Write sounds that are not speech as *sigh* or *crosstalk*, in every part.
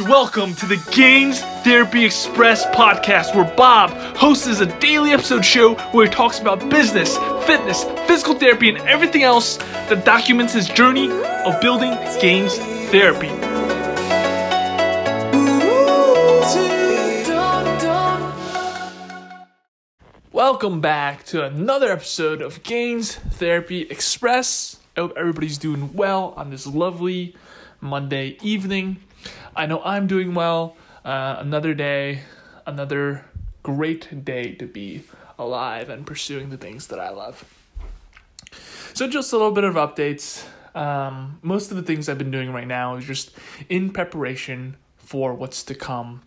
Welcome to the Gains Therapy Express podcast, where Bob hosts a daily episode show where he talks about business, fitness, physical therapy, and everything else that documents his journey of building Gains Therapy. Welcome back to another episode of Gains Therapy Express. I hope everybody's doing well on this lovely Monday evening. I know I'm doing well. Uh, another day, another great day to be alive and pursuing the things that I love. So, just a little bit of updates. Um, most of the things I've been doing right now is just in preparation for what's to come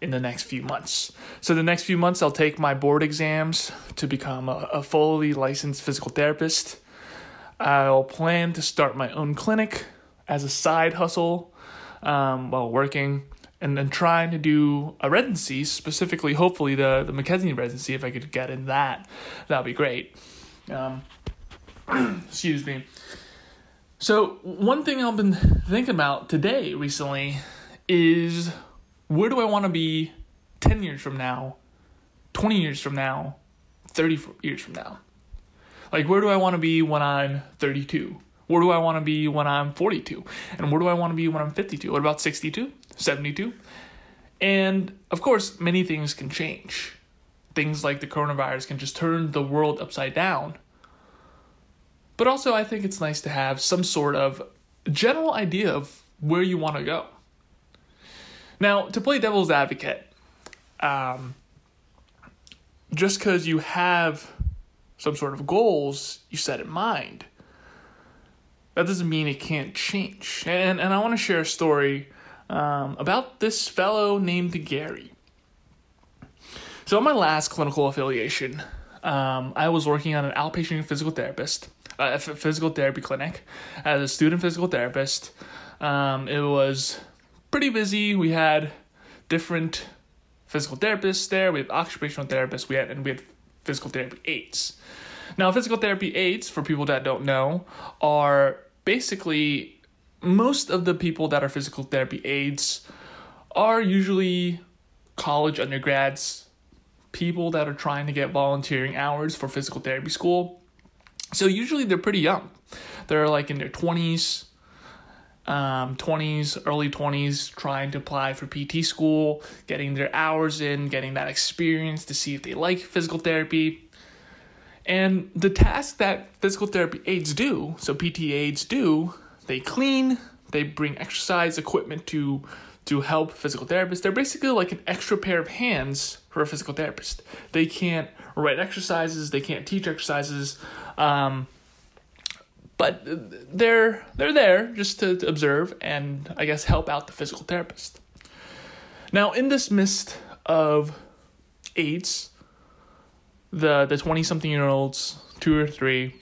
in the next few months. So, the next few months, I'll take my board exams to become a, a fully licensed physical therapist. I'll plan to start my own clinic as a side hustle um, while working and then trying to do a residency, specifically, hopefully, the, the McKenzie residency. If I could get in that, that'd be great. Um, *clears throat* excuse me. So, one thing I've been thinking about today recently is where do I want to be 10 years from now, 20 years from now, 30 years from now? Like, where do I want to be when I'm 32? Where do I want to be when I'm 42? And where do I want to be when I'm 52? What about 62, 72? And of course, many things can change. Things like the coronavirus can just turn the world upside down. But also, I think it's nice to have some sort of general idea of where you want to go. Now, to play devil's advocate, um, just because you have some sort of goals you set in mind, that doesn't mean it can't change. And, and I want to share a story um, about this fellow named Gary. So, on my last clinical affiliation, um, I was working on an outpatient physical therapist, uh, physical therapy clinic as a student physical therapist. Um, it was pretty busy. We had different physical therapists there. We had occupational therapists. We had and we had physical therapy aides. Now, physical therapy aides, for people that don't know, are basically most of the people that are physical therapy aides are usually college undergrads, people that are trying to get volunteering hours for physical therapy school. So usually they're pretty young. They're like in their 20s, um, 20s, early 20s, trying to apply for PT school, getting their hours in, getting that experience to see if they like physical therapy. And the task that physical therapy aides do, so PT aides do, they clean, they bring exercise equipment to to help physical therapists. They're basically like an extra pair of hands for a physical therapist. They can't write exercises, they can't teach exercises, um, but they're they're there just to, observe and I guess help out the physical therapist. Now, in this midst of aides, the the 20 something year olds, two or three,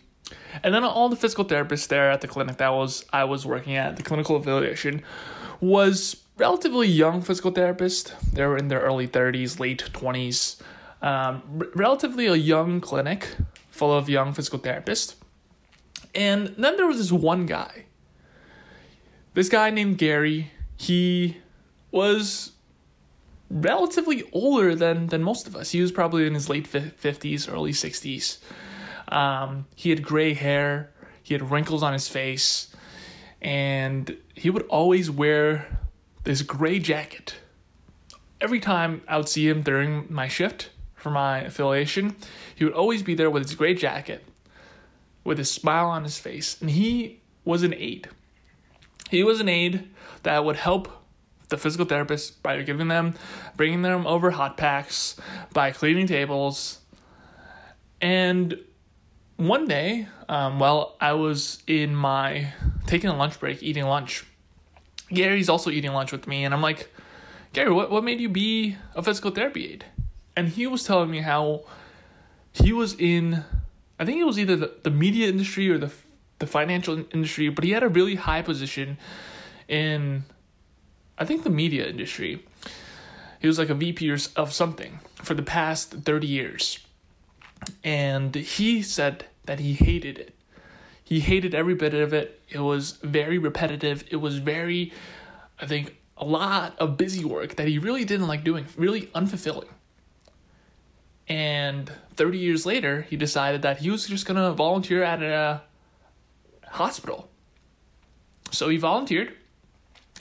and then all the physical therapists there at the clinic that was I was working at, the clinical affiliation, was relatively young physical therapists. They were in their early 30s, late 20s. Um, r- relatively a young clinic full of young physical therapists. And then there was this one guy. This guy named Gary. He was relatively older than than most of us. He was probably in his late fifties, early sixties. Um, he had gray hair. He had wrinkles on his face, and he would always wear this gray jacket. Every time I would see him during my shift for my affiliation, he would always be there with his gray jacket, with a smile on his face, and he was an aide. He was an aide that would help the physical therapist by giving them, bringing them over hot packs, by cleaning tables. And one day, um, while I was in my taking a lunch break, eating lunch, Gary's also eating lunch with me, and I'm like, Gary, what, what made you be a physical therapy aide? And he was telling me how he was in, I think it was either the, the media industry or the the financial industry, but he had a really high position in I think the media industry. He was like a VP of something for the past 30 years. And he said that he hated it. He hated every bit of it. It was very repetitive. It was very, I think, a lot of busy work that he really didn't like doing, really unfulfilling. And 30 years later, he decided that he was just going to volunteer at a hospital. So he volunteered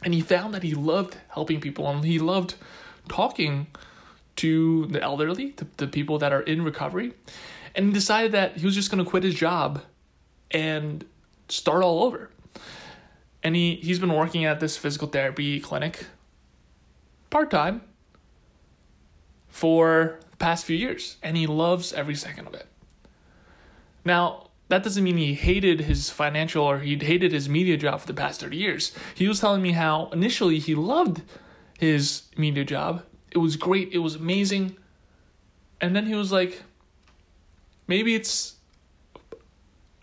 and he found that he loved helping people and he loved talking to the elderly, to the people that are in recovery. And he decided that he was just going to quit his job and start all over. And he, he's been working at this physical therapy clinic part time for the past few years. And he loves every second of it. Now, that doesn't mean he hated his financial or he hated his media job for the past 30 years. He was telling me how initially he loved his media job. It was great, it was amazing. And then he was like, maybe it's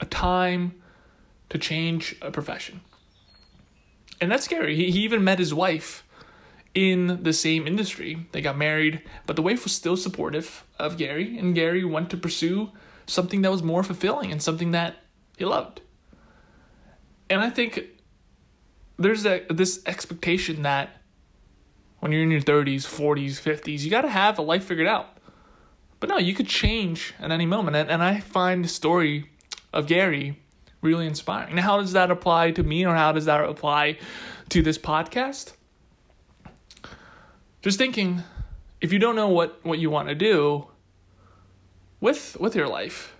a time to change a profession. And that's scary. He, he even met his wife in the same industry. They got married, but the wife was still supportive of Gary, and Gary went to pursue something that was more fulfilling and something that he loved. And I think there's a, this expectation that when you're in your 30s, 40s, 50s, you got to have a life figured out. But no, you could change at any moment. And, and I find the story of Gary really inspiring. Now, how does that apply to me or how does that apply to this podcast? Just thinking, if you don't know what, what you want to do, with with your life.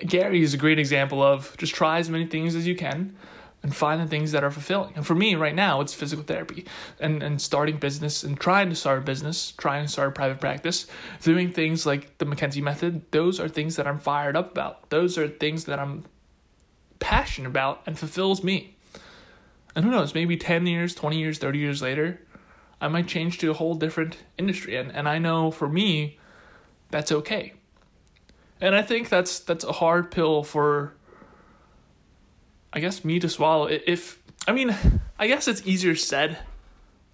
Gary is a great example of just try as many things as you can and find the things that are fulfilling. And for me right now, it's physical therapy and, and starting business and trying to start a business, trying to start a private practice, doing things like the McKenzie method. Those are things that I'm fired up about. Those are things that I'm passionate about and fulfills me. And who knows, maybe 10 years, 20 years, 30 years later, I might change to a whole different industry. And, and I know for me, that's okay. And I think that's that's a hard pill for I guess me to swallow. If I mean, I guess it's easier said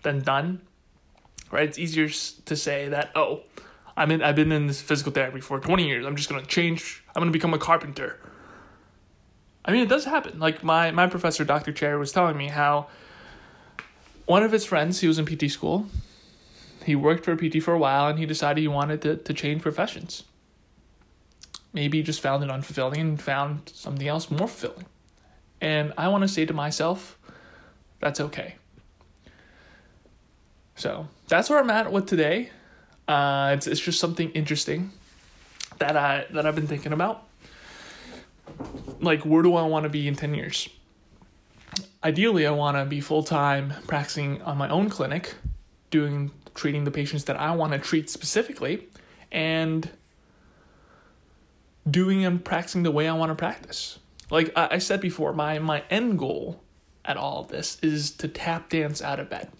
than done. Right? It's easier to say that, "Oh, I'm in I've been in this physical therapy for 20 years. I'm just going to change. I'm going to become a carpenter." I mean, it does happen. Like my my professor Dr. Cherry was telling me how one of his friends, he was in PT school, he worked for a PT for a while and he decided he wanted to, to change professions. Maybe he just found it unfulfilling and found something else more fulfilling. And I want to say to myself, that's okay. So that's where I'm at with today. Uh, it's it's just something interesting that I that I've been thinking about. Like, where do I want to be in ten years? Ideally, I want to be full time practicing on my own clinic, doing treating the patients that I want to treat specifically and doing and practicing the way I want to practice. Like I said before, my, my end goal at all of this is to tap dance out of bed.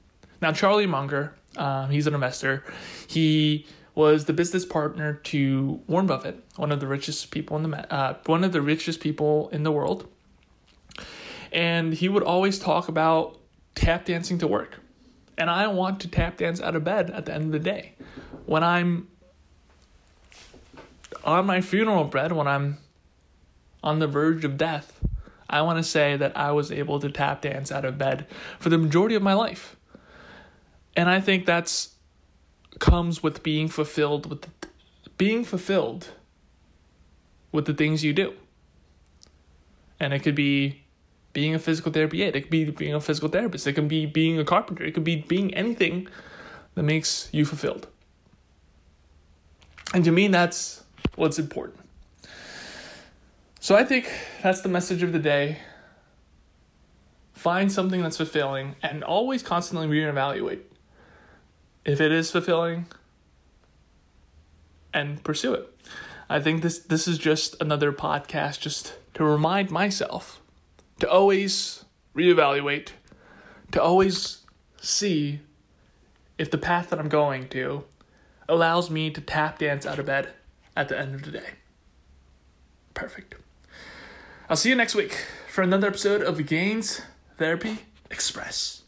Now, Charlie Munger, uh, he's an investor. He was the business partner to Warren Buffett, one of the richest people in the uh, one of the richest people in the world. And he would always talk about tap dancing to work. And I want to tap dance out of bed at the end of the day. When I'm on my funeral bed, when I'm on the verge of death, I want to say that I was able to tap dance out of bed for the majority of my life. And I think that's comes with being fulfilled with the, being fulfilled with the things you do. And it could be being a physical therapy. It could be being a physical therapist. It can be being a carpenter. It could be being anything that makes you fulfilled. And to me, that's what's important. So I think that's the message of the day. Find something that's fulfilling and always constantly reevaluate if it is fulfilling and pursue it. I think this this is just another podcast just to remind myself to always reevaluate, to always see if the path that I'm going to allows me to tap dance out of bed at the end of the day. Perfect. I'll see you next week for another episode of Gains Therapy Express.